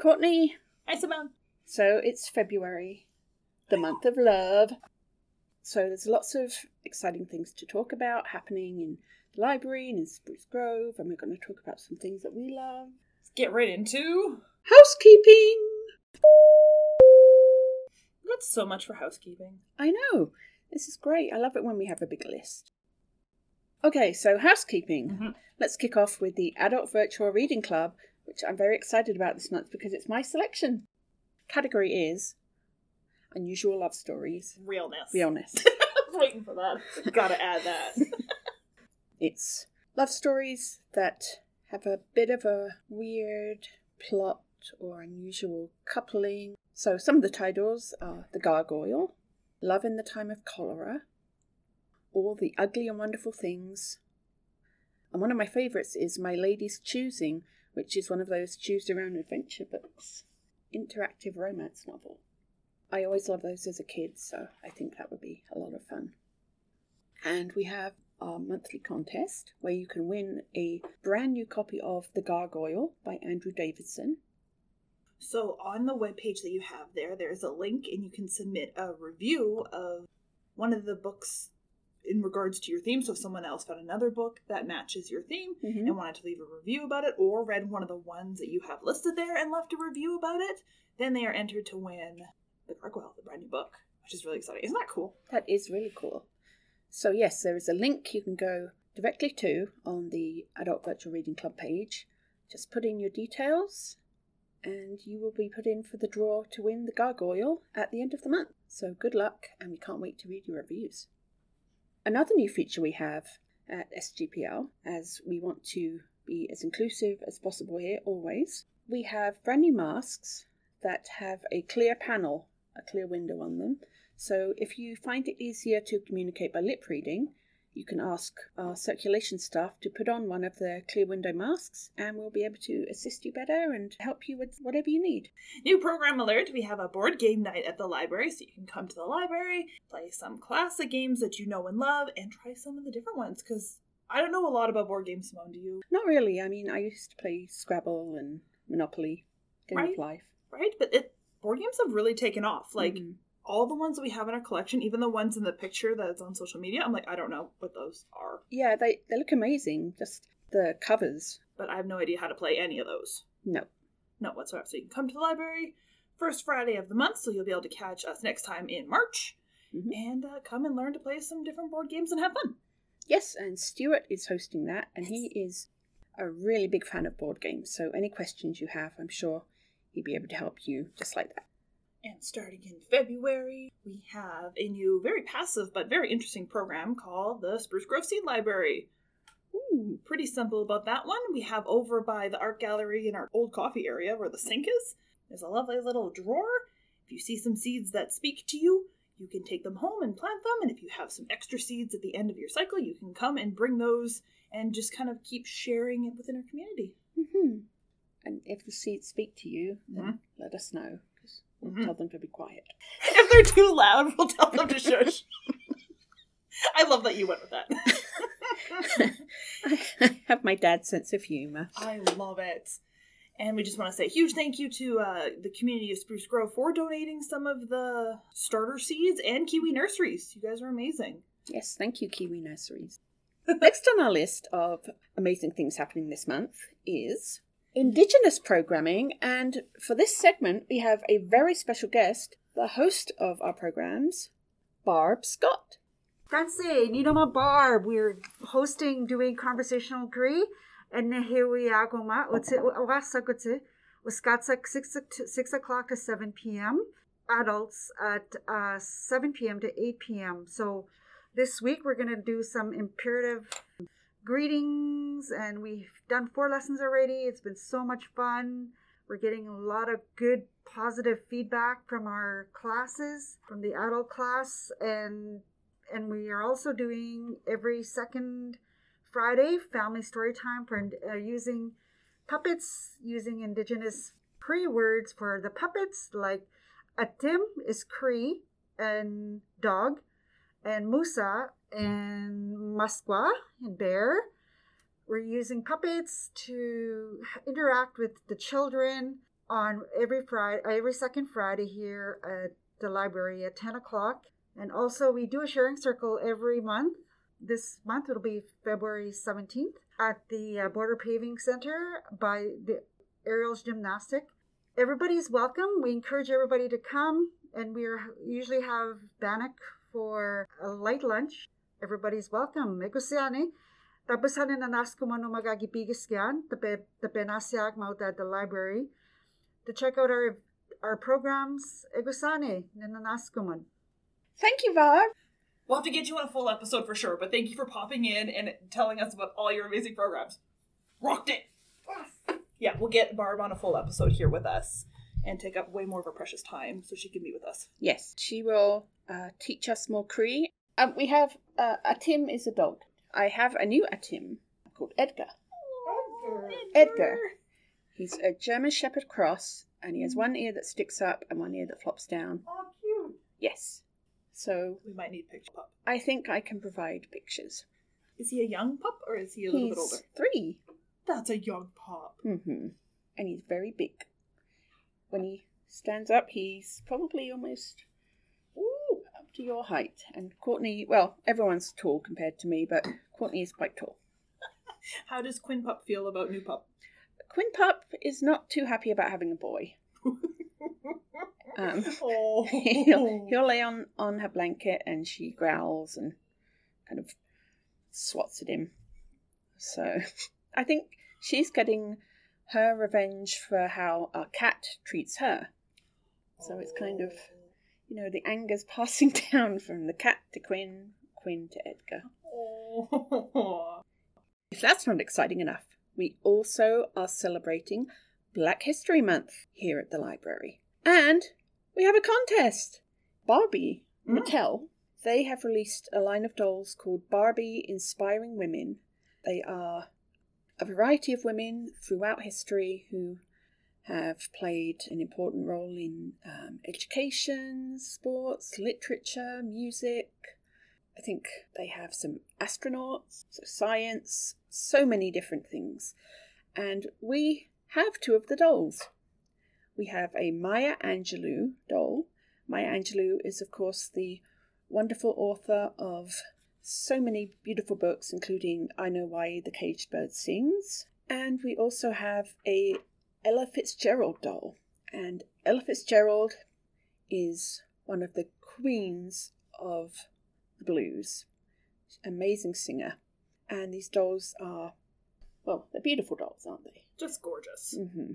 Courtney. Hi, Simone. So it's February, the month of love. So there's lots of exciting things to talk about happening in the library and in Spruce Grove, and we're going to talk about some things that we love. Let's get right into. Housekeeping! That's so much for housekeeping. I know. This is great. I love it when we have a big list. Okay, so housekeeping. Mhm. Let's kick off with the Adult Virtual Reading Club, which I'm very excited about this month because it's my selection. Category is unusual love stories. Realness. Realness. Waiting for that. Gotta add that. it's love stories that have a bit of a weird plot or unusual coupling. So some of the titles are The Gargoyle, Love in the Time of Cholera, All the Ugly and Wonderful Things. And one of my favourites is My Lady's Choosing, which is one of those choose your own adventure books. Interactive romance novel. I always loved those as a kid, so I think that would be a lot of fun. And we have our monthly contest where you can win a brand new copy of The Gargoyle by Andrew Davidson. So on the webpage that you have there, there's a link and you can submit a review of one of the books in regards to your theme. So if someone else found another book that matches your theme Mhm. and wanted to leave a review about it or read one of the ones that you have listed there and left a review about it, then they are entered to win the Gargoyle, the brand new book, which is really exciting. Isn't that cool? That is really cool. So, yes, there is a link you can go directly to on the Adult Virtual Reading Club page. Just put in your details and you will be put in for the draw to win the Gargoyle at the end of the month. So, good luck, and we can't wait to read your reviews. Another new feature we have at SGPL, as we want to be as inclusive as possible here always, we have brand new masks that have a clear panel, a clear window on them. So if you find it easier to communicate by lip reading, you can ask our circulation staff to put on one of the clear window masks and we'll be able to assist you better and help you with whatever you need. New program alert we have a board game night at the library, so you can come to the library, play some classic games that you know and love, and try some of the different ones. Because I don't know a lot about board games, Simone. Do you? Not really. I mean, I used to play Scrabble and Monopoly, Game Right. of Life. Right? But it board games have really taken off. Like Mhm. All the ones that we have in our collection, even the ones in the picture that's on social media, I'm like, I don't know what those are. Yeah, they, they look amazing. Just the covers. But I have no idea how to play any of those. No. Not whatsoever. So you can come to the library first Friday of the month, so you'll be able to catch us next time in March. Mhm. And uh, come and learn to play some different board games and have fun. Yes, and Stuart is hosting that, and he is a really big fan of board games. So any questions you have, I'm sure he'd be able to help you just like that. And starting in February, we have a new, very passive but very interesting program called the Spruce Grove Seed Library. Ooh, pretty simple about that one. We have over by the art gallery in our old coffee area where the sink is, there's a lovely little drawer. If you see some seeds that speak to you, you can take them home and plant them. And if you have some extra seeds at the end of your cycle, you can come and bring those and just kind of keep sharing it within our community. Mm-hmm. And if the seeds speak to you, then Mhm. let us know. We'll Mhm. tell them to be quiet. If they're too loud, we'll tell them to shush. I love that you went with that. I have my dad's sense of humour. I love it. And we just want to say a huge thank you to uh, the community of Spruce Grove for donating some of the starter seeds and Kiwi nurseries. You guys are amazing. Yes, thank you, Kiwi Nurseries. Next on our list of amazing things happening this month is Indigenous programming, and for this segment, we have a very special guest, the host of our programs, Barb Scott. Know my Barb. We're hosting, doing conversational Cree. And here we are, Goma. What's it? What's it? Wisconsin, 6, 6 o'clock to 7 p.m. Adults at uh, 7 p.m. to 8 p.m. So this week we're going to do some imperative greetings, and we've done four lessons already. It's been so much fun. We're getting a lot of good, positive feedback from our classes, from the adult class, and and we are also doing every second Friday family story time for uh, using puppets, using indigenous Cree words for the puppets, like Atim is Cree and dog, and Musa and Muskwa and bear. We're using puppets to interact with the children on every Friday, every second Friday here at the library at 10 o'clock. And also, we do a sharing circle every month. This month it'll be February 17th at the uh, Border Paving Center by the Aerials Gymnastic. Everybody's welcome. We encourage everybody to come, and we usually have bannock for a light lunch. Everybody's welcome. Megosiani. Tapos hanin na nas ko man magagibigas yan, tape tape nasyak mauta at the library to check out our our programs. Egusane nananas ko man. Thank you, Barb. We'll have to get you on a full episode for sure, but thank you for popping in and telling us about all your amazing programs. Rocked it! Yeah, we'll get Barb on a full episode here with us and take up way more of her precious time so she can be with us. Yes, she will uh, teach us more Cree. Um, we have uh, Atim is a dog. I have a new Atim called Edgar. Edgar. Edgar. He's a German Shepherd cross, and he has one ear that sticks up and one ear that flops down. Oh, cute. Yes. So We might need a picture pup. I think I can provide pictures. Is he a young pup or is he a little he's bit older? three. That's a young pup. hmm And he's very big. When he stands up, he's probably almost ooh, up to your height. And Courtney, well, everyone's tall compared to me, but Courtney is quite tall. How does Quinn Pup feel about new pup? Quinn Pup is not too happy about having a boy. Um, oh. he'll, he'll lay on, on her blanket and she growls and kind of swats at him. So I think she's getting her revenge for how our cat treats her. So it's kind of, you know, the anger's passing down from the cat to Quinn, Quinn to Edgar. Oh. If that's not exciting enough, we also are celebrating Black History Month here at the library. And we have a contest. Barbie Mm. Mattel, they have released a line of dolls called Barbie Inspiring Women. They are a variety of women throughout history who have played an important role in um, education, sports, literature, music. I think they have some astronauts, so science, so many different things. And we have two of the dolls. We have a Maya Angelou doll. Maya Angelou is, of course, the wonderful author of so many beautiful books, including I Know Why the Caged Bird Sings. And we also have a Ella Fitzgerald doll. And Ella Fitzgerald is one of the queens of the blues. Amazing singer. And these dolls are, well, they're beautiful dolls, aren't they? Just gorgeous. hmm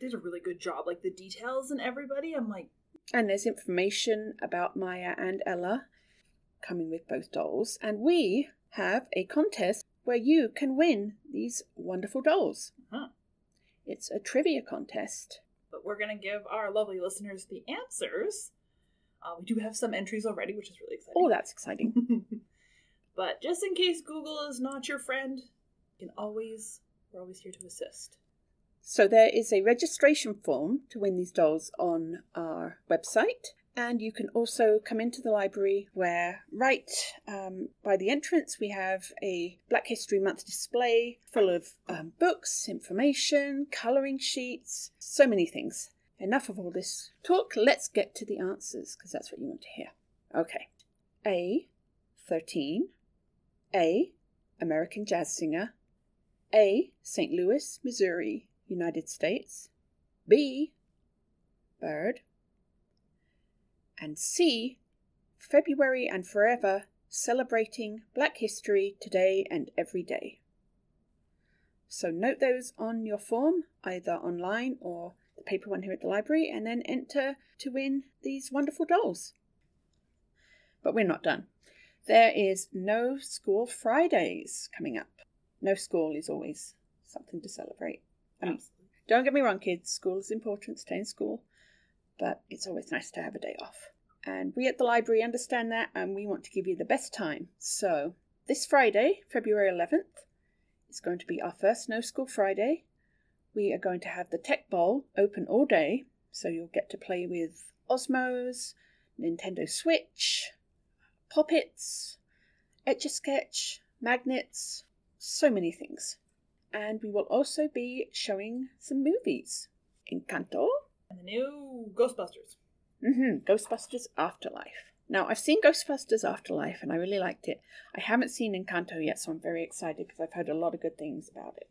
Did a really good job. Like the details and everybody. I'm like, And there's information about Maya and Ella coming with both dolls. And we have a contest where you can win these wonderful dolls. Huh. It's a trivia contest. but we're gonna give our lovely listeners the answers. Uh, we do have some entries already, which is really exciting. Oh, that's exciting. but just in case Google is not your friend, you can always we're always here to assist. So there is a registration form to win these dolls on our website. And you can also come into the library where, right um, by the entrance, we have a Black History Month display full of um, books, information, colouring sheets, so many things. Enough of all this talk, let's get to the answers because that's what you want to hear. Okay. A. 13. A. American jazz singer. A. St. Louis, Missouri, United States. B. Bird. And C. February and forever, celebrating Black History today and every day. So note those on your form, either online or the paper one here at the library, and then enter to win these wonderful dolls. But we're not done. There is no school Fridays coming up. No school is always something to celebrate. Um, Absolutely. don't get me wrong, kids, school is important, stay in school, but it's always nice to have a day off. And we at the library understand that and we want to give you the best time. So, this Friday, February 11th, is going to be our first No School Friday. We are going to have the Tech Bowl open all day, so you'll get to play with Osmos, Nintendo Switch, Poppets, Etch a Sketch, magnets, so many things. And we will also be showing some movies. Encanto. And the new Ghostbusters. Mm-hmm. Ghostbusters Afterlife. Now, I've seen Ghostbusters Afterlife and I really liked it. I haven't seen Encanto yet, so I'm very excited because I've heard a lot of good things about it.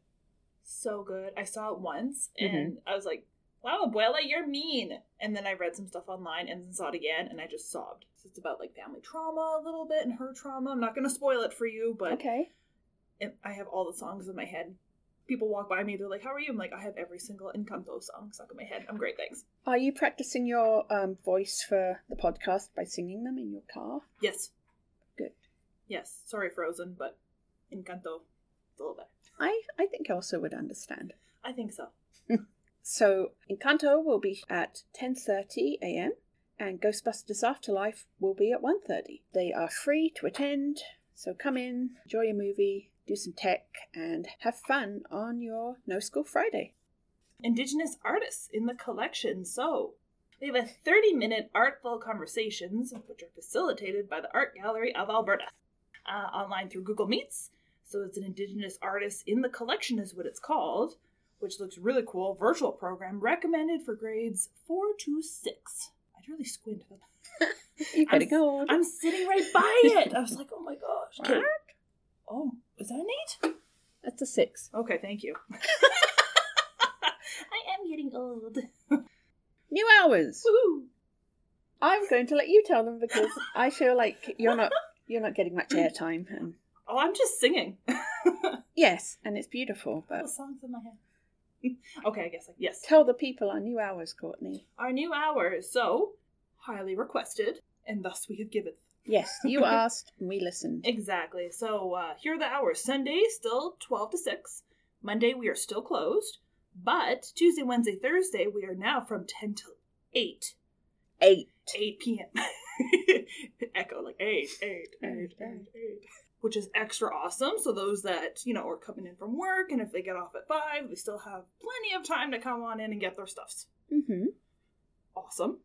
So good. I saw it once and I was like, wow, Abuela, you're mean. And then I read some stuff online and then saw it again and I just sobbed. So it's about like family trauma a little bit and her trauma. I'm not going to spoil it for you, but Okay. I have all the songs in my head. People walk by me, they're like, How are you? I'm like, I have every single Encanto song stuck in my head. I'm great, thanks. Are you practicing your um, voice for the podcast by singing them in your car? Yes. Good. Yes. Sorry, Frozen, but Encanto, it's a little better. I, I think Elsa would understand. I think so. So Encanto will be at 10:30 a.m. and Ghostbusters Afterlife will be at 1:30. They are free to attend, so come in, enjoy a movie, do some tech and have fun on your No School Friday. Indigenous artists in the collection. So, we have a 30 minute artful conversations, which are facilitated by the Art Gallery of Alberta, uh, online through Google Meets. So, it's an Indigenous artist in the collection, is what it's called, which looks really cool. Virtual program recommended for grades 4 to 6. I'd really squint. You I'm getting old. I'm sitting right by it. I was like, oh my gosh. Okay. Oh, is that an 8? That's a six. Okay, thank you. I am getting old. New hours. Woohoo! I'm going to let you tell them because I feel like you're not you're not getting much airtime. And Oh, I'm just singing. yes, and it's beautiful, but songs in my head. okay, I guess like yes. tell the people our new hours, Courtney. Our new hours, so highly requested, and thus we have given. Yes, you asked and we listened. Exactly. So uh, here are the hours. Sunday still twelve to six. Monday we are still closed, but Tuesday, Wednesday, Thursday we are now from ten till eight. Eight. 8 p.m. Echo like 8, 8, 8, 8, 8. Which is extra awesome. So those that, you know, are coming in from work and if they get off at 5, they still have plenty of time to come on in and get their stuffs. Mm-hmm. Awesome.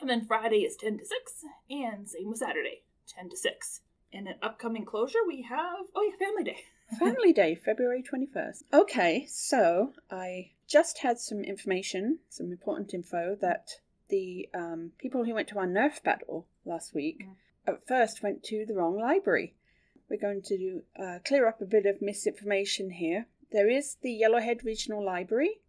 And then Friday is 10 to 6, and same with Saturday, 10 to 6. And an upcoming closure, we have, oh yeah, Family Day. Family Day, February 21st. Okay, so I just had some information, some important info that the um, people who went to our Nerf battle last week Mm. at first went to the wrong library. We're going to uh, clear up a bit of misinformation here. There is the Yellowhead Regional Library,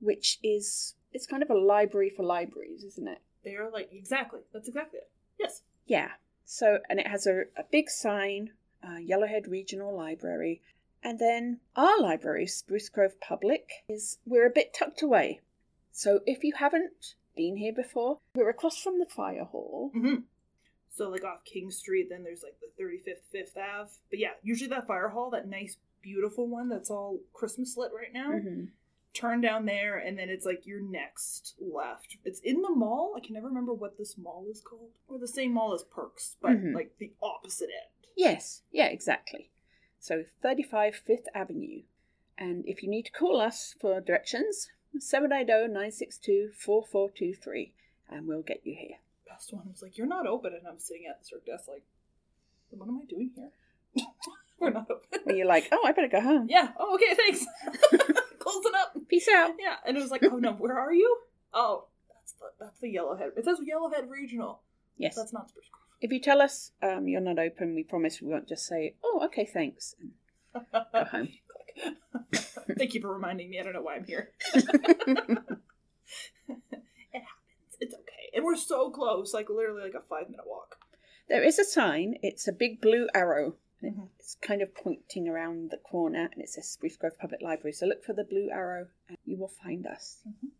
which is it's kind of a library for libraries, isn't it? They are like, exactly, that's exactly it. Yes. Yeah. So, and it has a, a big sign, uh, Yellowhead Regional Library. And then our library, Spruce Grove Public, is we're a bit tucked away. So if you haven't been here before, we're across from the fire hall. Mm-hmm. So like off King Street, then there's like the 35th Fifth Ave. But yeah, usually that fire hall, that nice, beautiful one that's all Christmas lit right now. Mhm. Turn down there, and then it's like your next left. It's in the mall. I can never remember what this mall is called, or the same mall as Perks, but Mhm. like the opposite end. Yes, yeah, exactly. So 35 Fifth Avenue. And if you need to call us for directions, oh, 790 962 4423, and we'll get you here. Best one was like, "You're not open," and I'm sitting at the circ desk like, "What am I doing here? We're not open." When you're like, oh, I better go home. yeah. Oh, okay. Thanks. Closing up. Peace out. Yeah, and it was like, oh no, where are you? Oh, that's the that's the Yellowhead. It says Yellowhead Regional. Yes. That's not Spruce Grove. If you tell us um, you're not open, we promise we won't just say, oh, okay, thanks. and Go home. Thank you for reminding me. I don't know why I'm here. it happens. It's okay, and we're so close. Like literally, like a five minute walk. there is a sign. It's a big blue arrow. Mhm. It's kind of pointing around the corner and it says Spruce Grove Public Library. So look for the blue arrow and you will find us. Mhm.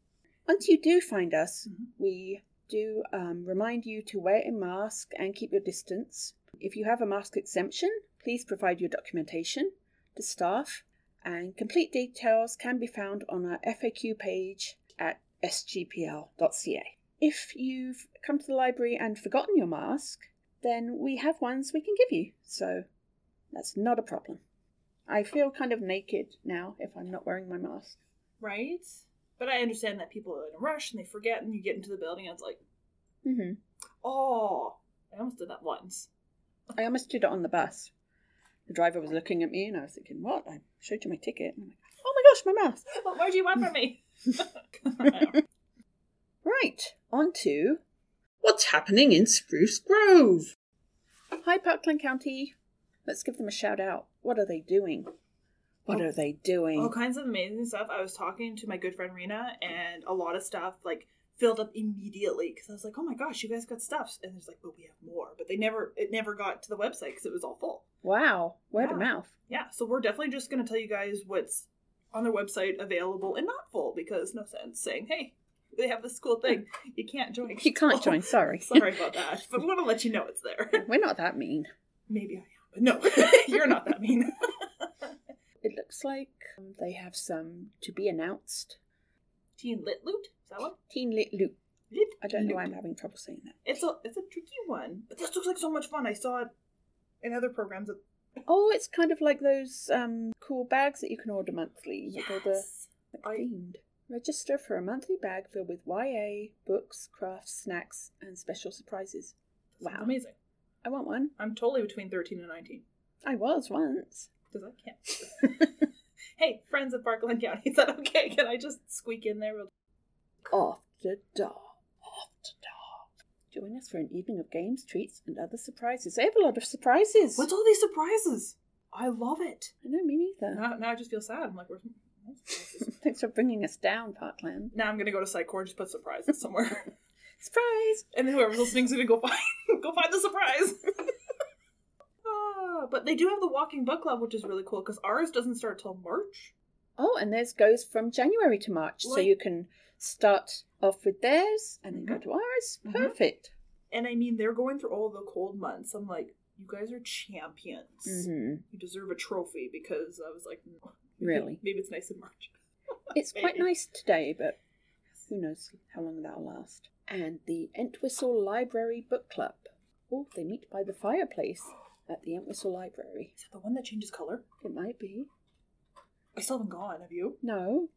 Once you do find us, Mhm. we do um, remind you to wear a mask and keep your distance. If you have a mask exemption, please provide your documentation to staff, and complete details can be found on our FAQ page at sgpl.ca. If you've come to the library and forgotten your mask, then we have ones we can give you, so that's not a problem. I feel kind of naked now if I'm not wearing my mask. Right. But I understand that people are in a rush and they forget, and you get into the building and it's like, mm-hmm. oh, I almost did that once. I almost did it on the bus. The driver was looking at me and I was thinking, what? I showed you my ticket. And I'm like, oh my gosh, my mask. What more do you want from me? Right, on to what's happening in Spruce Grove. Hi, Parkland County. Let's give them a shout out. What are they doing? What Oh. are they doing? All kinds of amazing stuff. I was talking to my good friend Rena, and a lot of stuff like filled up immediately because I was like, "Oh my gosh, you guys got stuff!" And there's like, "But we have more." But they never, it never got to the website because it was all full. Wow, word of mouth. Yeah, so we're definitely just going to tell you guys what's on their website available and not full because no sense saying, "Hey, they have this cool thing, you can't join." You can't join, sorry. Sorry about that, but we want to let you know it's there. We're not that mean. Maybe I am, no, you're not that mean. It looks like um, they have some to be announced. Teen Lit Loot, is that one? Teen Lit Loot. Lit I don't know why I'm having trouble saying that. It's a it's a tricky one, but this looks like so much fun. I saw it in other programs. That, Oh, it's kind of like those um, cool bags that you can order monthly. with all the yes, like, I- themed. Register for a monthly bag filled with YA, books, crafts, snacks, and special surprises. Wow. amazing. I want one. I'm totally between thirteen and nineteen I was once. because I can't. hey, friends of Parkland County, is that okay? Can I just squeak in there? Real- After dark. After dark. Join us for an evening of games, treats, and other surprises. They have a lot of surprises. What's all these surprises? I love it. I know, me neither. Now, now I just feel sad. I'm like, where's my surprises? Thanks for bringing us down, Parkland. now I'm gonna go to Psychor and just put surprises somewhere, Surprise! and then whoever's listening's gonna go find go find the surprise. Ah, but they do have the Walking Book Club, which is really cool because ours doesn't start till March. Oh, and theirs goes from January to March, so you can start off with theirs and then go Mhm. to ours. Mhm. Perfect. And I mean, they're going through all the cold months. I'm like, you guys are champions. hmm You deserve a trophy because I was like, no. Really? Maybe it's nice in March. It's quite nice today, but who knows how long that'll last. And the Entwistle Library Book Club. Oh, they meet by the fireplace at the Entwistle Library. Is that the one that changes color? It might be. I still haven't gone. Have you? No,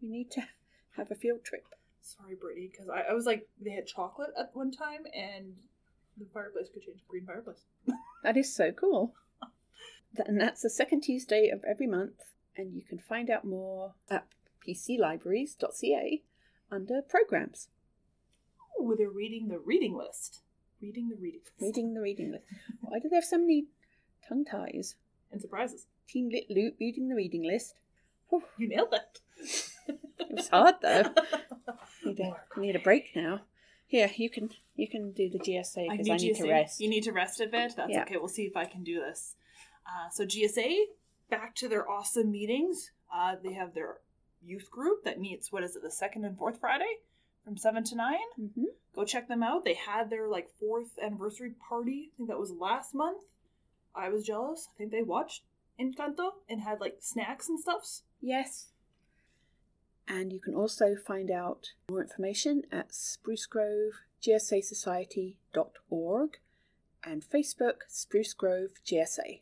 we need to have a field trip. Sorry, Brittany, because I, I was like, they had chocolate at one time, and the fireplace could change to green fireplace. That is so cool. And that's the second Tuesday of every month, and you can find out more at pclibraries.ca under programs. Oh, they're reading the reading list. Reading the reading list. Reading the reading list. Why do they have so many tongue ties? And surprises. Teen Lit Loop reading the reading list. Whew, You nailed that. it was hard though. Need a, need a break now. Here, you can you can do the GSA because I, need to GSA. rest. You need to rest a bit. That's Yeah. okay. We'll see if I can do this. Uh, so GSA, back to their awesome meetings. Uh, they have their youth group that meets. What is it? The second and fourth Friday from seven to nine. hmm Go check them out. They had their like fourth anniversary party. I think that was last month. I was jealous. I think they watched Encanto and had like snacks and stuffs. Yes. And you can also find out more information at sprucegrove.gsasociety.org and Facebook Spruce Grove GSA.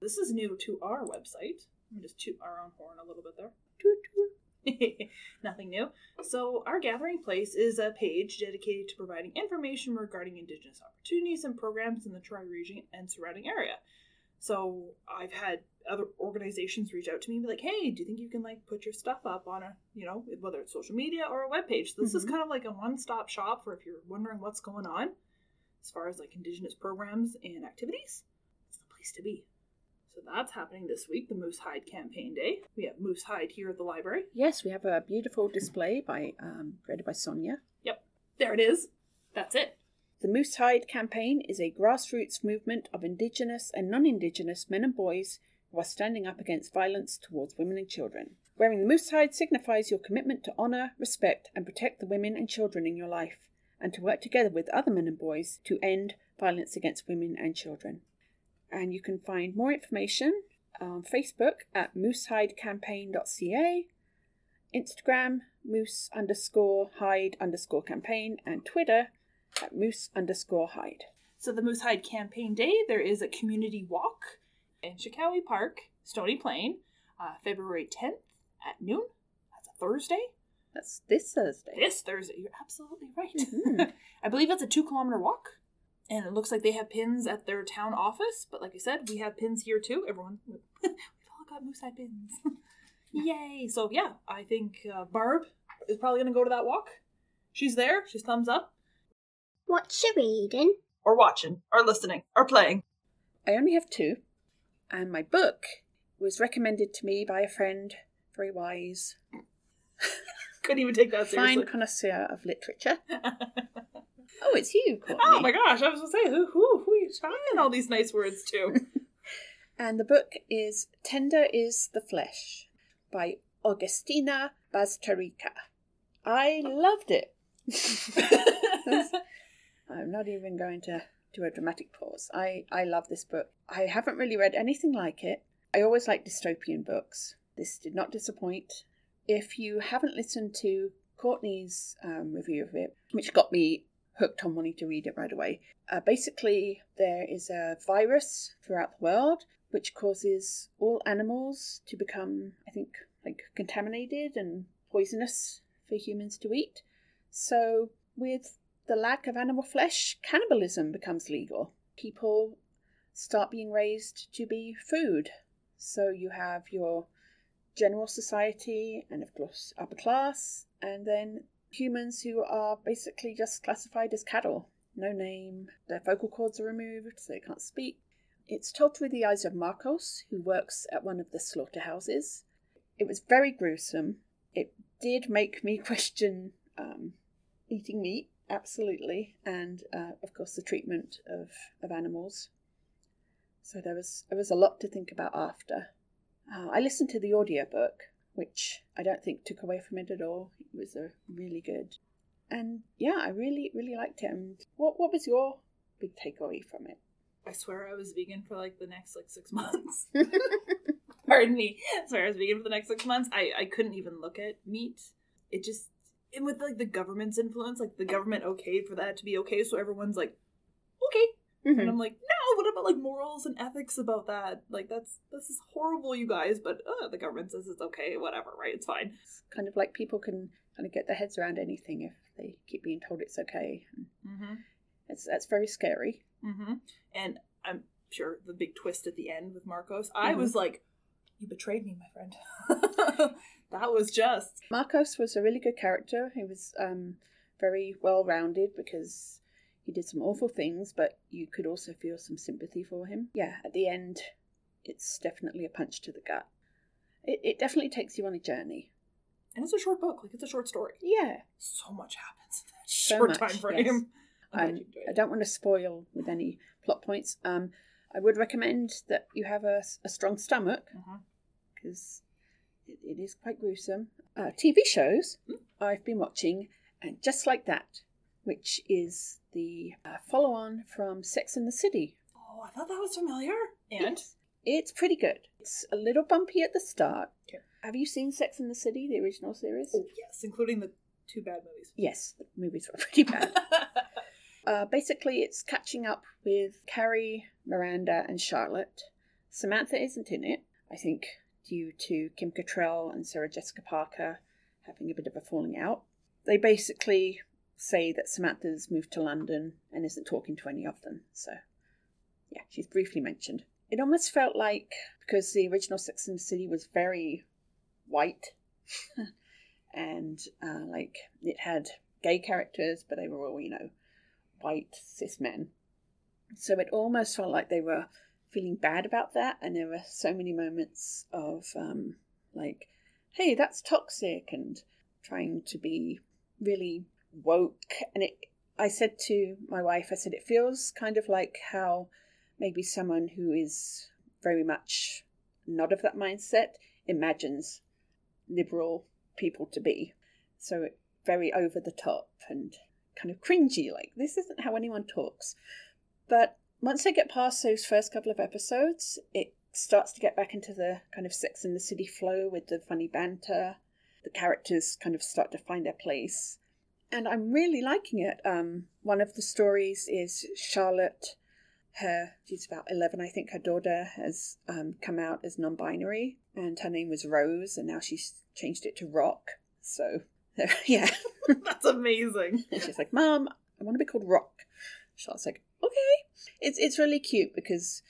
This is new to our website. Let me just toot our own horn a little bit there. Toot toot. Nothing new. So, our gathering place is a page dedicated to providing information regarding Indigenous opportunities and programs in the Tri-Region and surrounding area. So, I've had other organizations reach out to me and be like, hey, do you think you can like put your stuff up on a, you know, whether it's social media or a web page? So this is Mhm. kind of like a one stop shop for if you're wondering what's going on as far as like Indigenous programs and activities. It's the place to be. So that's happening this week, the Moose Hide Campaign Day. We have Moose Hide here at the library. Yes, we have a beautiful display by um, created by Sonia. Yep, there it is. That's it. The Moose Hide campaign is a grassroots movement of Indigenous and non Indigenous men and boys who are standing up against violence towards women and children. Wearing the moose hide signifies your commitment to honour, respect, and protect the women and children in your life, and to work together with other men and boys to end violence against women and children. And you can find more information on Facebook at moosehidecampaign.ca, Instagram moose underscore hide underscore campaign, and Twitter at moose underscore hide. So the Moose Hide Campaign Day, there is a community walk in Shikowie Park, Stony Plain, uh, February 10th at noon. That's a Thursday. That's this Thursday. This Thursday. You're absolutely right. Mhm. I believe it's a two kilometer walk. And it looks like they have pins at their town office. But like I said, we have pins here too. Everyone, we've all got Moose Hide pins. Yay! So yeah, I think uh, Barb is probably gonna go to that walk. She's there. She's thumbs up. What's she reading? Or watching, or listening, or playing. I only have two, and my book was recommended to me by a friend, very wise, Couldn't even take that seriously. fine connoisseur of literature. Oh, it's you, Courtney. oh my gosh! I was gonna say who who who are you talking all these nice words to? And the book is Tender is the Flesh by Agustina Bazterica. I loved it. I'm not even going to do a dramatic pause. I, I love this book. I haven't really read anything like it. I always like dystopian books. This did not disappoint. If you haven't listened to Courtney's um, review of it, which got me hooked on wanting to read it right away, uh, basically there is a virus throughout the world which causes all animals to become, I think, like contaminated and poisonous for humans to eat. So, with the lack of animal flesh, cannibalism becomes legal. People start being raised to be food. So, you have your general society and, of course, upper class, and then humans who are basically just classified as cattle. No name, their vocal cords are removed, so they can't speak. It's told through the eyes of Marcos, who works at one of the slaughterhouses. It was very gruesome. It did make me question um, eating meat, absolutely, and uh, of course the treatment of, of animals. So there was there was a lot to think about after. Uh, I listened to the audiobook, which I don't think took away from it at all. It was a really good, and yeah, I really really liked it. And what what was your big takeaway from it? I swear I was vegan for like the next like six months. Pardon me. I swear I was vegan for the next six months. I I couldn't even look at meat. It just and with like the government's influence, like the government okayed for that to be okay, so everyone's like, okay. And Mhm. I'm like, no, about like morals and ethics about that? Like that's this is horrible, you guys. But uh, the government says it's okay, whatever, right? It's fine. It's kind of like people can kind of get their heads around anything if they keep being told it's okay. Mm-hmm. It's that's very scary. Mm-hmm. And I'm sure the big twist at the end with Marcos, I Mhm. was like, you betrayed me, my friend. that was just Marcos was a really good character. He was um, very well rounded because he did some awful things, but you could also feel some sympathy for him. Yeah, at the end, it's definitely a punch to the gut. It, it definitely takes you on a journey. and it's a short book, like it's a short story. Yeah, So much happens in that So short much, time frame. yes. Um, I don't want to spoil with any plot points. Um, I would recommend that you have a, a strong stomach because it, it is quite gruesome. Uh, TV shows I've been watching, and just like that, which is the uh, follow on from Sex and the City. Oh, I thought that was familiar. And Yes. It's pretty good. It's a little bumpy at the start. Okay. Have you seen Sex and the City, the original series? oh yes, including the two bad movies. Yes, the movies were pretty bad. Uh, basically, it's catching up with Carrie, Miranda, and Charlotte. Samantha isn't in it, I think, due to Kim Cattrall and Sarah Jessica Parker having a bit of a falling out. They basically say that Samantha's moved to London and isn't talking to any of them, so yeah, she's briefly mentioned. It almost felt like, because the original Sex and the City was very white, and uh, like it had gay characters, but they were all, you know, white cis men. So it almost felt like they were feeling bad about that, and there were so many moments of um, like, "Hey, that's toxic," and trying to be really woke. And it, I said to my wife, I said it feels kind of like how maybe someone who is very much not of that mindset imagines liberal people to be. So very over the top and kind of cringy, like this isn't how anyone talks. But once I get past those first couple of episodes, it starts to get back into the kind of Sex in the City flow with the funny banter. The characters kind of start to find their place. And I'm really liking it. Um, one of the stories is Charlotte. Her, she's about 11, I think. Her daughter has um, come out as non binary, and her name was Rose, and now she's changed it to Rock. So, yeah. That's amazing. And she's like, Mom, I want to be called Rock. Charlotte's like, okay. It's it's really cute because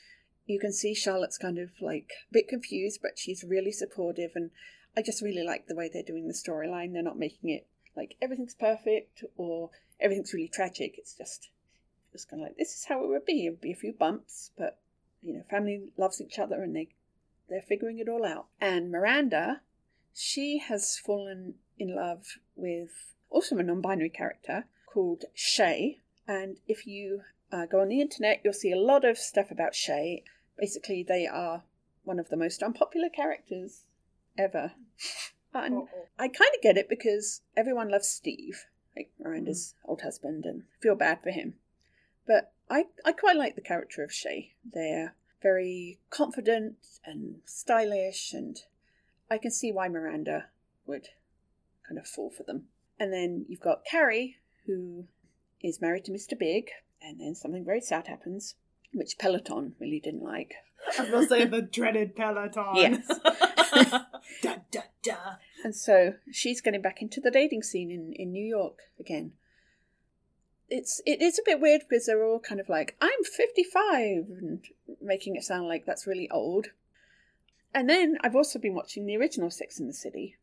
you can see Charlotte's kind of like a bit confused, but she's really supportive. And I just really like the way they're doing the storyline. They're not making it like everything's perfect or everything's really tragic. It's just just kind of like this is how it would be. It would be a few bumps, but you know, family loves each other and they they're figuring it all out. And Miranda, she has fallen in love with also a non-binary character called Shay. And if you uh, go on the internet, you'll see a lot of stuff about Shay. Basically, they are one of the most unpopular characters ever. And oh, oh. I kind of get it because everyone loves Steve, like Miranda's mm. old husband, and feel bad for him. But I, I quite like the character of Shay. They're very confident and stylish, and I can see why Miranda would kind of fall for them. And then you've got Carrie, who is married to Mr. Big, and then something very sad happens, which Peloton really didn't like. I was gonna say the dreaded Peloton. Yes. da da da. And so she's getting back into the dating scene in, in New York again. It's it is a bit weird because they're all kind of like, I'm fifty five and making it sound like that's really old. And then I've also been watching the original Sex in the City.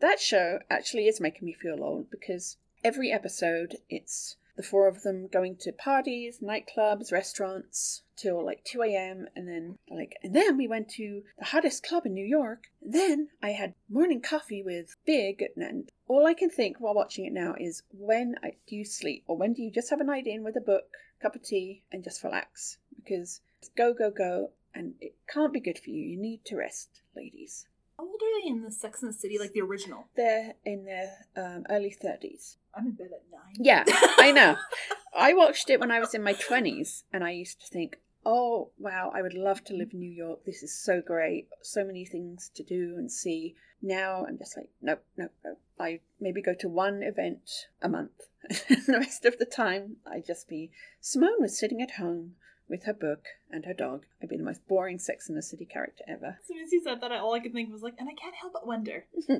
That show actually is making me feel old because every episode it's the four of them going to parties, nightclubs, restaurants till like 2 a.m. and then like and then we went to the hottest club in New York. Then I had morning coffee with Big and all I can think while watching it now is when I, do you sleep or when do you just have a night in with a book, cup of tea and just relax because go go go and it can't be good for you. You need to rest, ladies. How old are they in the Sex and the City, like the original? They're in their um, early 30s. I'm in bed at nine. Yeah, I know. I watched it when I was in my 20s, and I used to think, oh, wow, I would love to live in New York. This is so great. So many things to do and see. Now I'm just like, nope, nope, nope. I maybe go to one event a month. the rest of the time, I'd just be. Simone was sitting at home with her book and her dog. I'd be the most boring Sex in the City character ever. As soon as you said that, all I could think was like, and I can't help but wonder.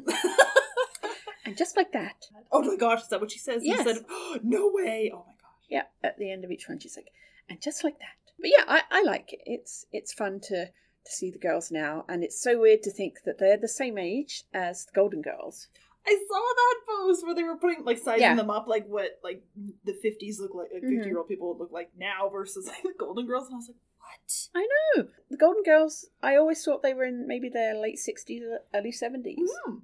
And just like that, oh my gosh, is that what she says? Yes. Instead of, oh, no way. Oh my gosh. Yeah, at the end of each one, she's like, and just like that. But yeah, I, I like it. It's it's fun to to see the girls now, and it's so weird to think that they're the same age as the Golden Girls. I saw that post where they were putting like sizing Yeah. them up like what like the fifties look like like Mhm. 50 year old people look like now versus like the Golden Girls and I was like what I know the Golden Girls. I always thought they were in maybe their late sixties, early seventies. mm,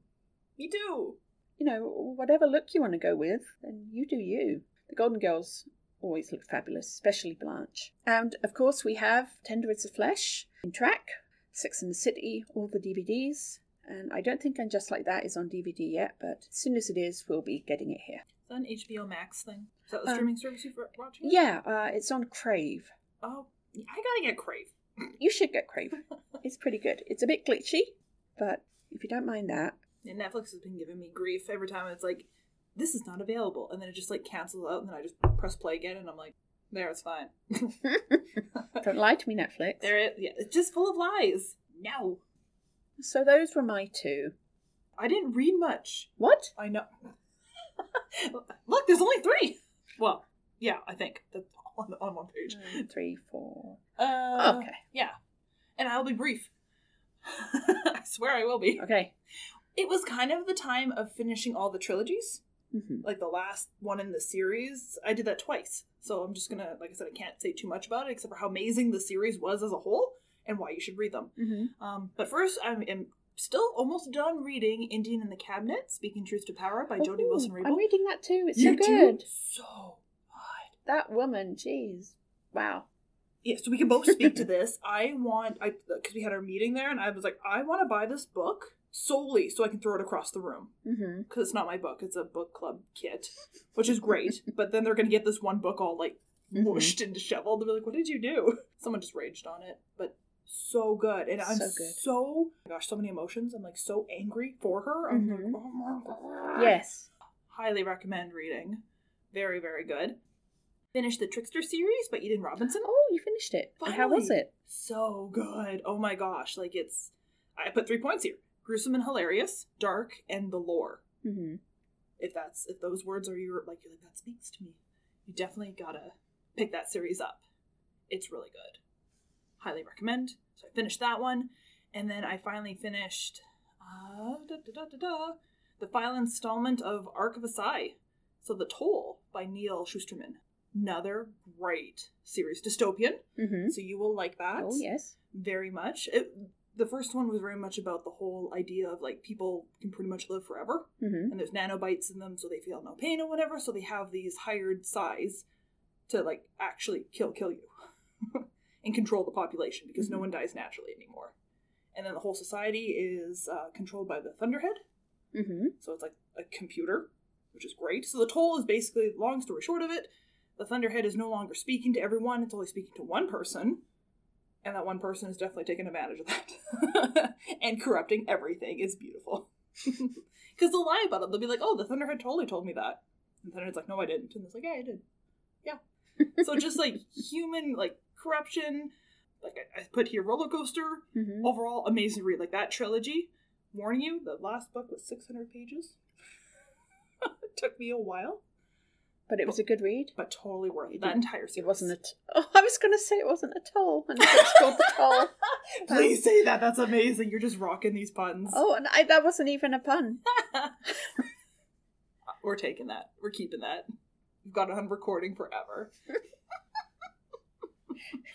me too You know, whatever look you want to go with, then you do you. The Golden Girls always look fabulous, especially Blanche. And of course, we have Tender as a Flesh in track, Six in the City, all the DVDs. And I don't think I'm Just Like That is on DVD yet, but as soon as it is, we'll be getting it here. is that an HBO Max thing is that the Um, streaming service you're watching Yeah, uh, it's on Crave. oh I gotta get Crave You should get Crave. It's pretty good. It's a bit glitchy, but if you don't mind that, and Netflix has been giving me grief every time it's like this is not available and then it just like cancels out and then I just press play again and I'm like there it's fine don't lie to me, Netflix. there it yeah it's just full of lies no So those were my two. I didn't read much What? I know. Look, there's only three. Well, yeah, I think that's on, on one page. One, three, four. Uh, Okay. Yeah, and I'll be brief. I swear I will be. Okay. It was kind of the time of finishing all the trilogies, hmm like the last one in the series. I did that twice, so I'm just gonna, like I said, I can't say too much about it except for how amazing the series was as a whole and why you should read them. hmm Um, but first, I am still almost done reading Indian in the Cabinet: Speaking Truth to Power by Jody Wilson I'm reading that too. It's You so do? good. So good. That woman, jeez. Wow. Yeah, so we can both speak to this. I want, I because we had our meeting there, and I was like, I want to buy this book solely so I can throw it across the room because it's not my book; it's a book club kit, which is great. but then they're gonna get this one book all like Mhm. mushed and disheveled. They'll be like, "What did you do?" Someone just raged on it, but so good, and I'm So good. so gosh, so many emotions. I'm like so angry for her. I'm Mhm. like, oh my god. Yes. highly recommend reading. Very, very good. Finished the Trickster series by Eden Robinson. Oh, you finished it. And how was it? So good. Oh my gosh. Like it's I put three points here. Gruesome and hilarious, dark, and the lore. hmm If that's if those words are your like you're like that speaks to me. You definitely gotta pick that series up. It's really good. Highly recommend. So I finished that one. And then I finally finished Uh, da, da, da. The final installment of Arc of a Scythe. So The Toll by Neal Shusterman. Another great series. Dystopian. Mm-hmm. So you will like that. Oh yes. Very much. It, the first one was very much about the whole idea of like people can pretty much live forever Mm-hmm. and there's nanobites in them so they feel no pain or whatever so they have these hired scythes to like actually kill kill you and control the population because no Mhm. one dies naturally anymore. And then the whole society is uh, controlled by the thunderhead. Mm-hmm. so it's like a computer which is great. So the toll is basically long story short of it the thunderhead is no longer speaking to everyone it's only speaking to one person. And that one person is definitely taking advantage of that and corrupting everything. Is beautiful. Because they'll lie about it. They'll be like oh the thunderhead totally told me that. And thunderhead's like no i didn't. And it's like yeah i did. Yeah. So just like human like corruption like i, I put here roller coaster Mm-hmm. overall amazing read like that trilogy warning you the last book was 600 pages it took me a while But it was a good read. but totally worth It it that entire series It wasn't a. T- oh, I was going to say it wasn't a toll, and it's called the toll. please say that that's amazing you're just rocking these puns Oh, and I, that wasn't even a pun. we're taking that we're keeping that we've got it on recording forever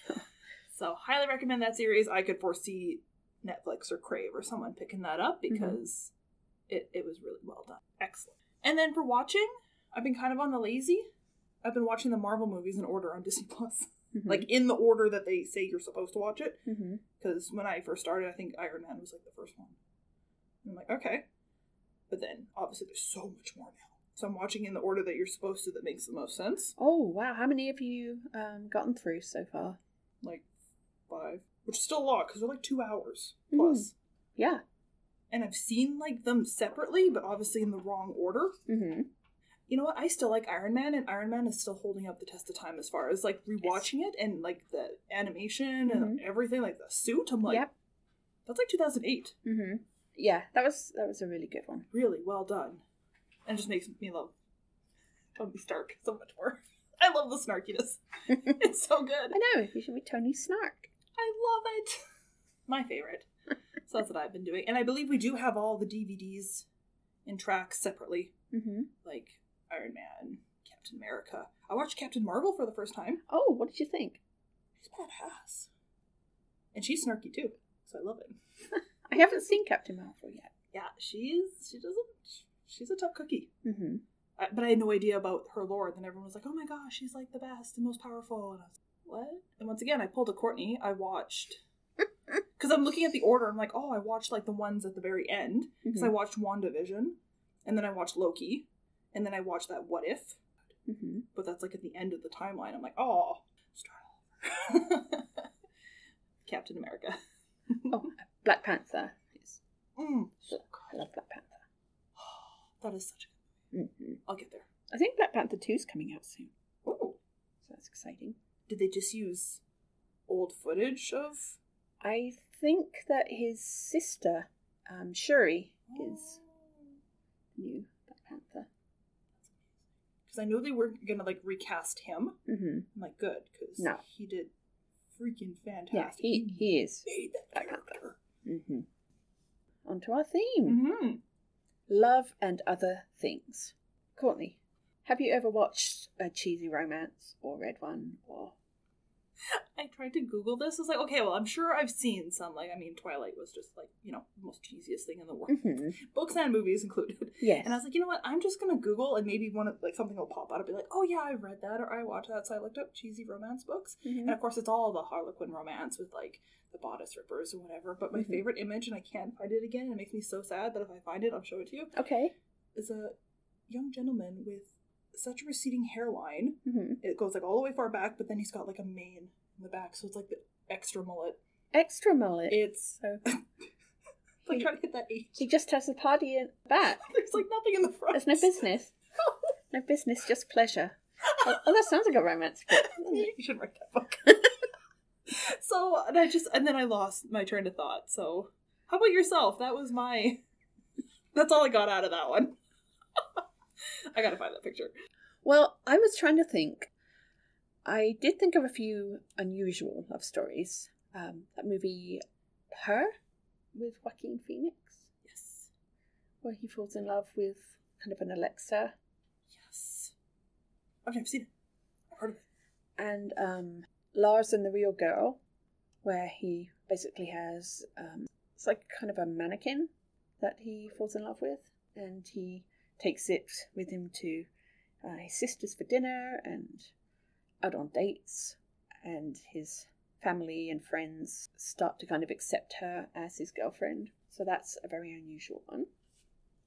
so highly recommend that series. I could foresee netflix or crave or someone picking that up because it, it was really well done. Excellent. And then for watching i've been kind of on the lazy. I've been watching the marvel movies in order on disney plus. Mhm. like in the order that they say you're supposed to watch it. Because when I first started, I think Iron Man was like the first one. I'm like, okay, but then obviously there's so much more now. So I'm watching in the order that you're supposed to that makes the most sense. Oh wow! How many have you um, gotten through so far? Like five, which is still a lot because they're like two hours Mhm. plus. Yeah. And I've seen like them separately, but obviously in the wrong order. Mm-hmm. You know what? I still like Iron Man, and Iron Man is still holding up the test of time as far as like rewatching it and like the animation and everything, like the suit. I'm like, yep. that's like 2008. Mm-hmm. Yeah, that was that was a really good one. really well done. And it just makes me love Tony Stark so much more. I love the snarkiness. it's so good. I know. You should be Tony Snark. I love it. My favorite. So that's what I've been doing. And I believe we do have all the DVDs in tracks separately, Mm-hmm. like Iron Man, Captain America. I watched Captain Marvel for the first time. Oh, what did you think? She's badass. And she's snarky too. So I love it. I haven't seen Captain Marvel yet. Yeah, she's she doesn't she's a tough cookie. Mm-hmm. I, but I had no idea about her lore. Then everyone was like, "Oh my gosh, she's like the best and most powerful." And I was like, "What?" And once again, I pulled a Courtney. I watched because I'm looking at the order. I'm like, "Oh, I watched like the ones at the very end because I Mm-hmm. watched WandaVision, and then I watched Loki, and then I watched that What If." Mm-hmm. But that's like at the end of the timeline. I'm like, "Oh, start over." Captain America. Oh, Black Panther. Is, Mm, I love Black Panther. That is such a. Mm-hmm. I'll get there. I think Black Panther 2 is coming out soon, Oh, so that's exciting. did they just use old footage of? I think that his sister, um, Shuri, is new Black Panther. because I know they were gonna like recast him. Mm-hmm. I'm like, good, because No. he did freaking fantastic. Yeah, he, he is. made that Black Panther. Mm-hmm. On to our theme Mm-hmm. Love and other things. Courtney, have you ever watched a cheesy romance or read one? Or I tried to Google this. I was like, okay, well, I'm sure I've seen some. Like, I mean, Twilight was just like, you know, the most cheesiest thing in the world. mm-hmm. Books and movies included. yes, And I was like, you know what? I'm just gonna Google and maybe one of like something will pop out. I'll be like, oh yeah, I read that or I watched that. So I looked up cheesy romance books. Mhm. And of course, it's all the Harlequin romance with like the bodice rippers or whatever. But my Mhm. favorite image, and I can't find it again, and it makes me so sad. But if I find it, I'll show it to you. okay. Is a young gentleman with such a receding hairline. Mm-hmm. It goes like all the way far back, but then he's got like a mane in the back, so it's like the extra mullet. Extra mullet. It's so like He- trying to hit that age. he just has a party in the back. There's like nothing in the front. There's no business. No business, just pleasure. Oh, oh, that sounds like a romance book. you should write that book. so, and I just, and then I lost my train of thought. So, how about yourself? That was my, that's all I got out of that one. I gotta find that picture. Well, I was trying to think. I did think of a few unusual love stories. Um, that movie, Her, with Joaquin Phoenix. Yes. where he falls in love with kind of an Alexa. Yes. I've never seen it. I've heard of it. And um, Lars and the Real Girl, where he basically has um, it's like kind of a mannequin that he falls in love with, and he takes it with him to uh, his sisters for dinner and out on dates, and his family and friends start to kind of accept her as his girlfriend. So that's a very unusual one.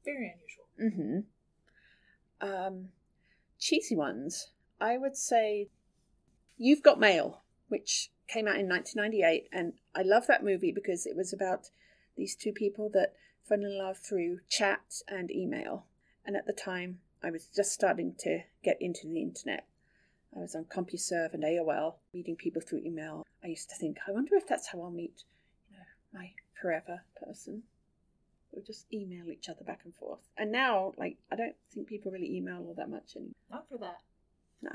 Very unusual. Mm-hmm. Um, cheesy ones. I would say You've Got Mail, which came out in 1998, and I love that movie because it was about these two people that fell in love through chat and email. And at the time, I was just starting to get into the internet. I was on CompuServe and AOL, meeting people through email. I used to think, I wonder if that's how I'll meet, you know, my forever person. We'll just email each other back and forth. And now, like, I don't think people really email all that much anymore. Not for that. No.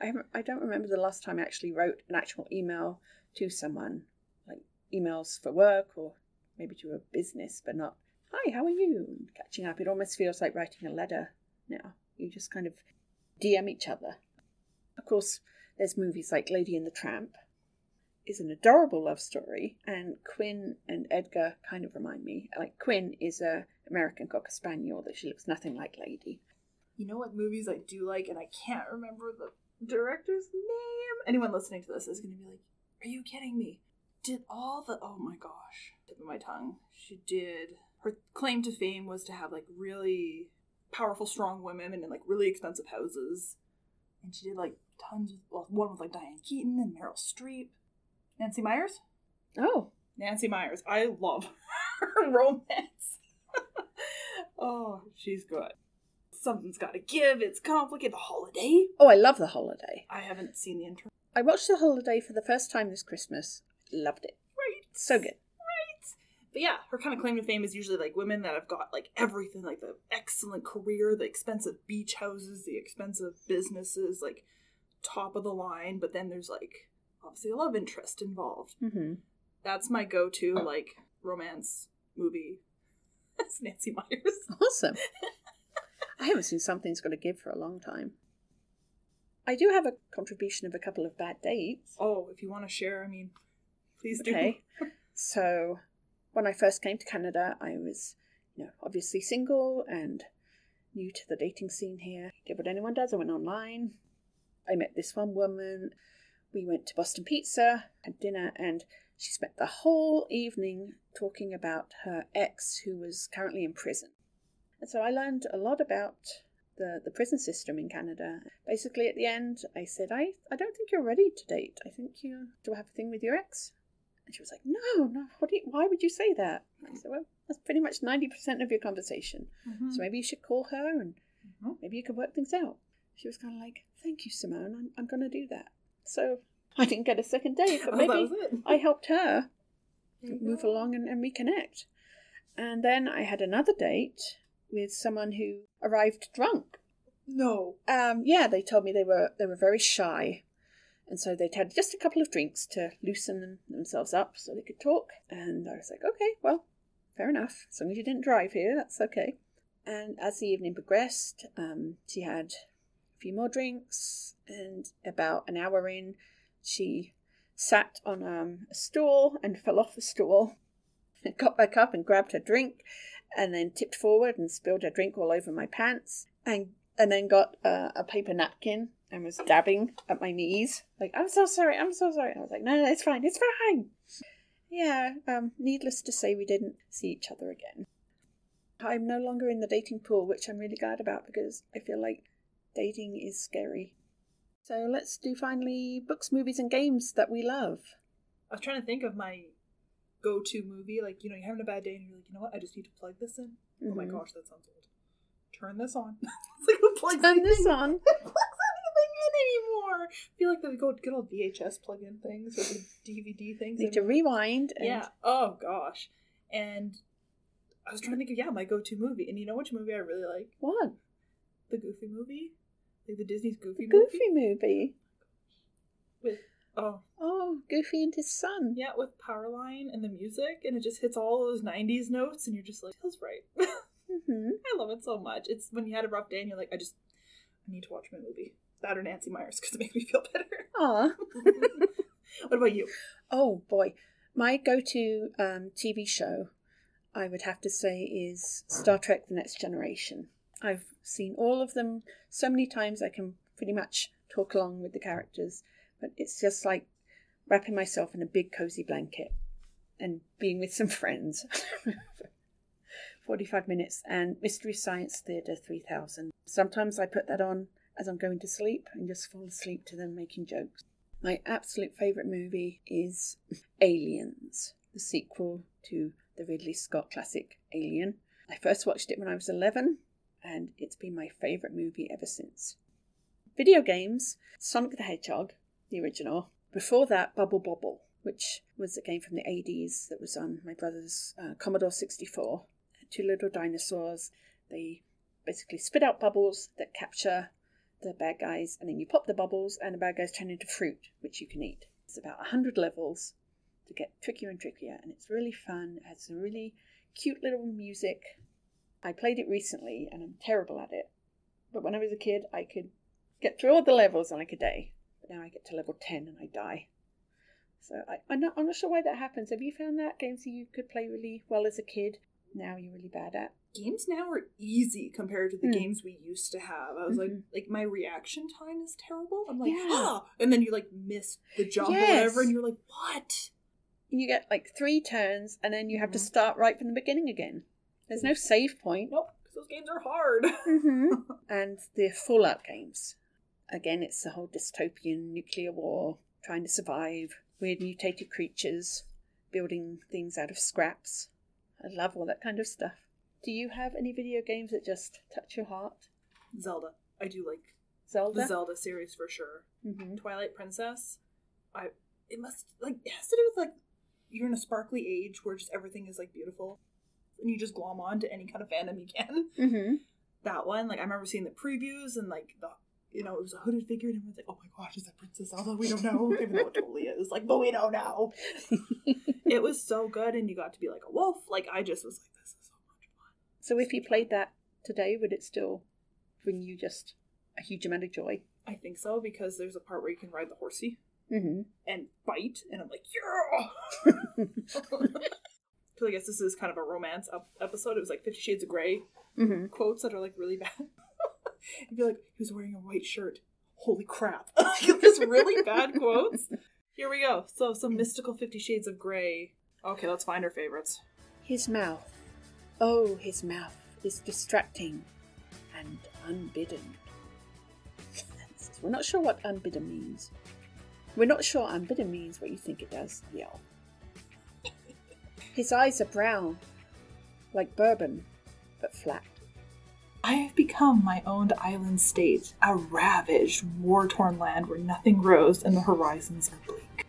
I I don't remember the last time I actually wrote an actual email to someone, like emails for work or maybe to a business, but not, hi, how are you? And catching up. It almost feels like writing a letter now. You just kind of DM each other. Of course, there's movies like Lady and the Tramp. Is an adorable love story, and Quinn and Edgar kind of remind me. Like Quinn is a American cocker spaniel that she looks nothing like Lady. You know what movies I do like, and I can't remember the director's name? Anyone listening to this is going to be like, Are you kidding me? Did all the. Oh my gosh. Tip of my tongue. She did. Her claim to fame was to have like really powerful, strong women and in like really expensive houses. And she did like tons of. Well, one with like Diane Keaton and Meryl Streep. Nancy Meyers? Oh, Nancy Meyers. I love her romance. oh, she's good. Something's got to give. It's complicated. The holiday. oh, I love The Holiday. I haven't seen the intro. I watched The Holiday for the first time this Christmas. Loved it. Right. So good. Right. But yeah, her kind of claim to fame is usually like women that have got like everything, like the excellent career, the expensive beach houses, the expensive businesses, like top of the line. But then there's like obviously a love interest involved. Mm-hmm. That's my go-to like romance movie. That's Nancy Meyers. Awesome. I haven't seen Something's Got to Give for a long time. I do have a contribution of a couple of bad dates. Oh, if you want to share, I mean, please do. Okay. so, when I first came to Canada, I was, you know, obviously single and new to the dating scene here. Did what anyone does. I went online. I met this one woman. We went to Boston Pizza, had dinner, and she spent the whole evening talking about her ex who was currently in prison. And so I learned a lot about the, the prison system in Canada. Basically, at the end, I said, I, I don't think you're ready to date. I think you do have a thing with your ex. And she was like, No, no, what do you, why would you say that? I said, Well, that's pretty much 90% of your conversation. Mhm. So maybe you should call her and Mhm. maybe you could work things out. She was kind of like, Thank you, Simone. I'm, I'm going to do that. So I didn't get a second date, but Oh, maybe it. I helped her move go. along and, and reconnect. And then I had another date with someone who arrived drunk. No. Um, yeah, they told me they were they were very shy, and so they'd had just a couple of drinks to loosen them, themselves up so they could talk. And I was like, okay, well, fair enough. As long as you didn't drive here, that's okay. And as the evening progressed, um, she had a few more drinks, and about an hour in, she sat on um, a stool and fell off the stool, and got back up and grabbed her drink, and then tipped forward and spilled a drink all over my pants, and and then got a paper napkin and was dabbing at my knees, like I'm so sorry, I'm so sorry. I was like, no, no, it's fine, it's fine. Yeah, um, needless to say, we didn't see each other again. I'm no longer in the dating pool, which I'm really glad about because I feel like dating is scary. So let's do finally books, movies, and games that we love. I was trying to think of my go-to movie. Like, you know, you're having a bad day and you're like, you know what? I just need to plug this in. Oh my Mhm. gosh, that sounds old. Turn this on. it's like who plugs Turn this on. Plugs anything in anymore? I feel like the good, good old VHS plug-in things or the DVD things. Need to rewind. And Yeah. Oh gosh. And I was trying to think of yeah my go-to movie, and you know which movie I really like? What? The Goofy movie, like the Disney's Goofy, The Goofy movie. movie with oh Oh, Goofy and his son. yeah with Powerline and the music, and it just hits all those '90s notes, and you're just like feels right. hmm I love it so much. It's when you had a rough day and you're like, I just, I need to watch my movie. That or Nancy Meyers because it makes me feel better. Aw. what about you? Oh boy, my go-to um, TV show, I would have to say, is Star Trek: The Next Generation. I've seen all of them so many times I can pretty much talk along with the characters, but it's just like wrapping myself in a big cozy blanket and being with some friends. 45 minutes and Mystery Science Theatre 3000. Sometimes I put that on as I'm going to sleep and just fall asleep to them making jokes. My absolute favourite movie is Aliens, the sequel to the Ridley Scott classic Alien. I first watched it when I was 11, and it's been my favourite movie ever since. Video games Sonic the Hedgehog, the original. Before that, Bubble Bobble, which was a game from the 80s that was on my brother's uh, Commodore 64. Two little dinosaurs. They basically spit out bubbles that capture the bad guys, and then you pop the bubbles, and the bad guys turn into fruit, which you can eat. It's about 100 levels to get trickier and trickier, and it's really fun. It has some really cute little music. I played it recently, and I'm terrible at it. But when I was a kid, I could get through all the levels in like a day. But now I get to level 10 and I die. So I, I'm, not, I'm not sure why that happens. Have you found that games that you could play really well as a kid, now you're really bad at? Games now are easy compared to the Mm. games we used to have. I was like, Mhm. like my reaction time is terrible. I'm like, Yeah. ah, and then you like miss the jump or Yes. whatever, and you're like, what? You get like three turns, and then you have to Mhm. start right from the beginning again. There's no save point. Nope, because those games are hard. hmm and the Fallout games. Again, it's the whole dystopian nuclear war, trying to survive, weird mutated creatures, building things out of scraps. I love all that kind of stuff. Do you have any video games that just touch your heart? Zelda, I do like Zelda? the Zelda series for sure. hmm Twilight Princess, I it must like it has to do with like you're in a sparkly age where just everything is like beautiful, and you just glom on to any kind of fandom you can. hmm That one, like I remember seeing the previews and like the you know it was a hooded figure, and everyone's like, "Oh my gosh, is that Princess Zelda?" We don't know, even though it totally is. Like, but we don't know. It was so good, and you got to be like a wolf. Like I just was like, "This is so much fun." so if you played that today, would it still bring you just a huge amount of joy? I think so because there's a part where you can ride the horsey hmm and bite, and I'm like, yeah. So I guess this is kind of a romance episode. It was like Fifty Shades of Grey hmm quotes that are like really bad. I'd be like, he was wearing a white shirt. Holy crap! Just really bad quotes. Here we go. So some mystical Fifty Shades of Grey. Okay, let's find our favorites. His mouth. Oh, his mouth is distracting and unbidden. We're not sure what unbidden means. We're not sure unbidden means what you think it does, yell. His eyes are brown, like bourbon, but flat. I have become my own island state, a ravaged, war-torn land where nothing grows and the horizons are bleak.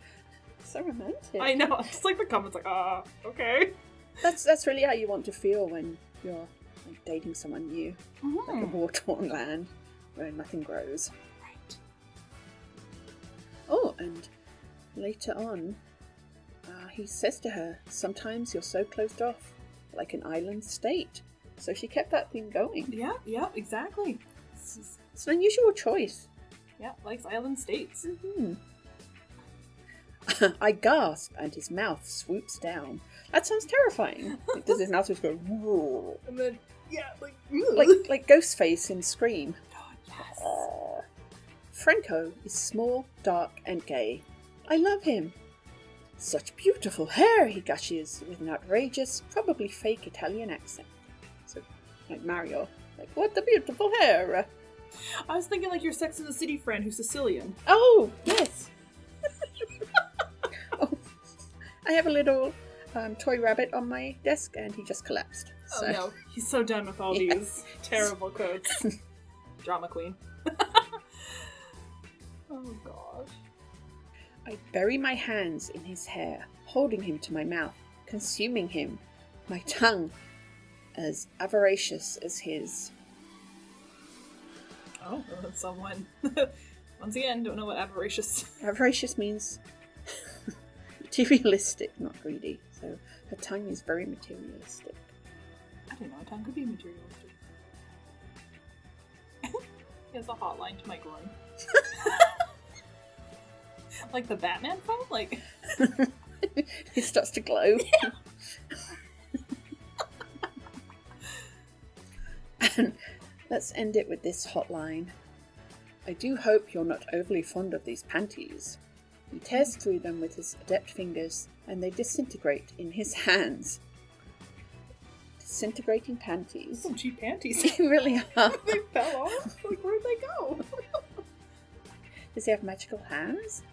So romantic. I know. It's like the comments, like, ah, okay. That's that's really how you want to feel when you're like, dating someone new, like a Hmm. war-torn land where nothing grows. Right. Oh, and later on, uh, he says to her, Sometimes you're so closed off, like an island state. So she kept that thing going. Yeah, yeah, exactly. It's an unusual choice. yeah, likes island states. hmm I gasp, and his mouth swoops down. That sounds terrifying. Like, does his mouth just go "Roar," And then, yeah, like, like like Ghostface in Scream? God, yes. Uh, Franco is small, dark, and gay. I love him. Such beautiful hair, he gushes with an outrageous, probably fake Italian accent. Like Mario, like, what the beautiful hair! I was thinking like your Sex in the City friend who's Sicilian. Oh, yes! oh, I have a little um, toy rabbit on my desk and he just collapsed. So. Oh no, he's so done with all Yeah. these terrible quotes. Drama queen. oh gosh. I bury my hands in his hair, holding him to my mouth, consuming him, my tongue as avaricious as his. Oh, someone. Once again, don't know what avaricious. Avaricious means materialistic, not greedy. So her tongue is very materialistic. I don't know, a tongue could be materialistic. he has a hotline to my groin. like the Batman phone? Like, it starts to glow. And let's end it with this hotline. I do hope you're not overly fond of these panties. He tears through them with his adept fingers, and they disintegrate in his hands. Disintegrating panties. some cheap panties. They really are. they fell off. Like, where'd they go? Does he have magical hands?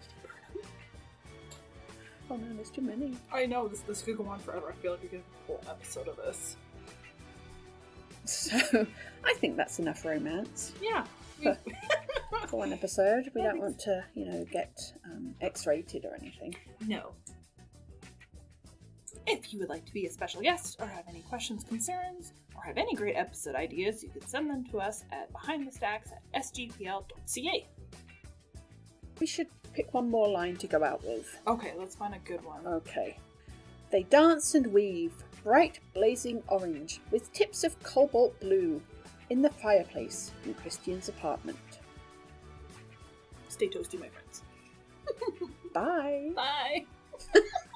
Oh no, there's too many. I know this this could go on forever. I feel like we could have a whole episode of this. So, I think that's enough romance Yeah. For one episode. We don't want to, you know, get um, X-rated or anything. no. If you would like to be a special guest, or have any questions, concerns, or have any great episode ideas, you can send them to us at behindthestacks at sgpl.ca. We should pick one more line to go out with. Okay, let's find a good one. Okay. They dance and weave, bright blazing orange, with tips of cobalt blue, in the fireplace in Christian's apartment. Stay toasty, my friends. Bye. Bye.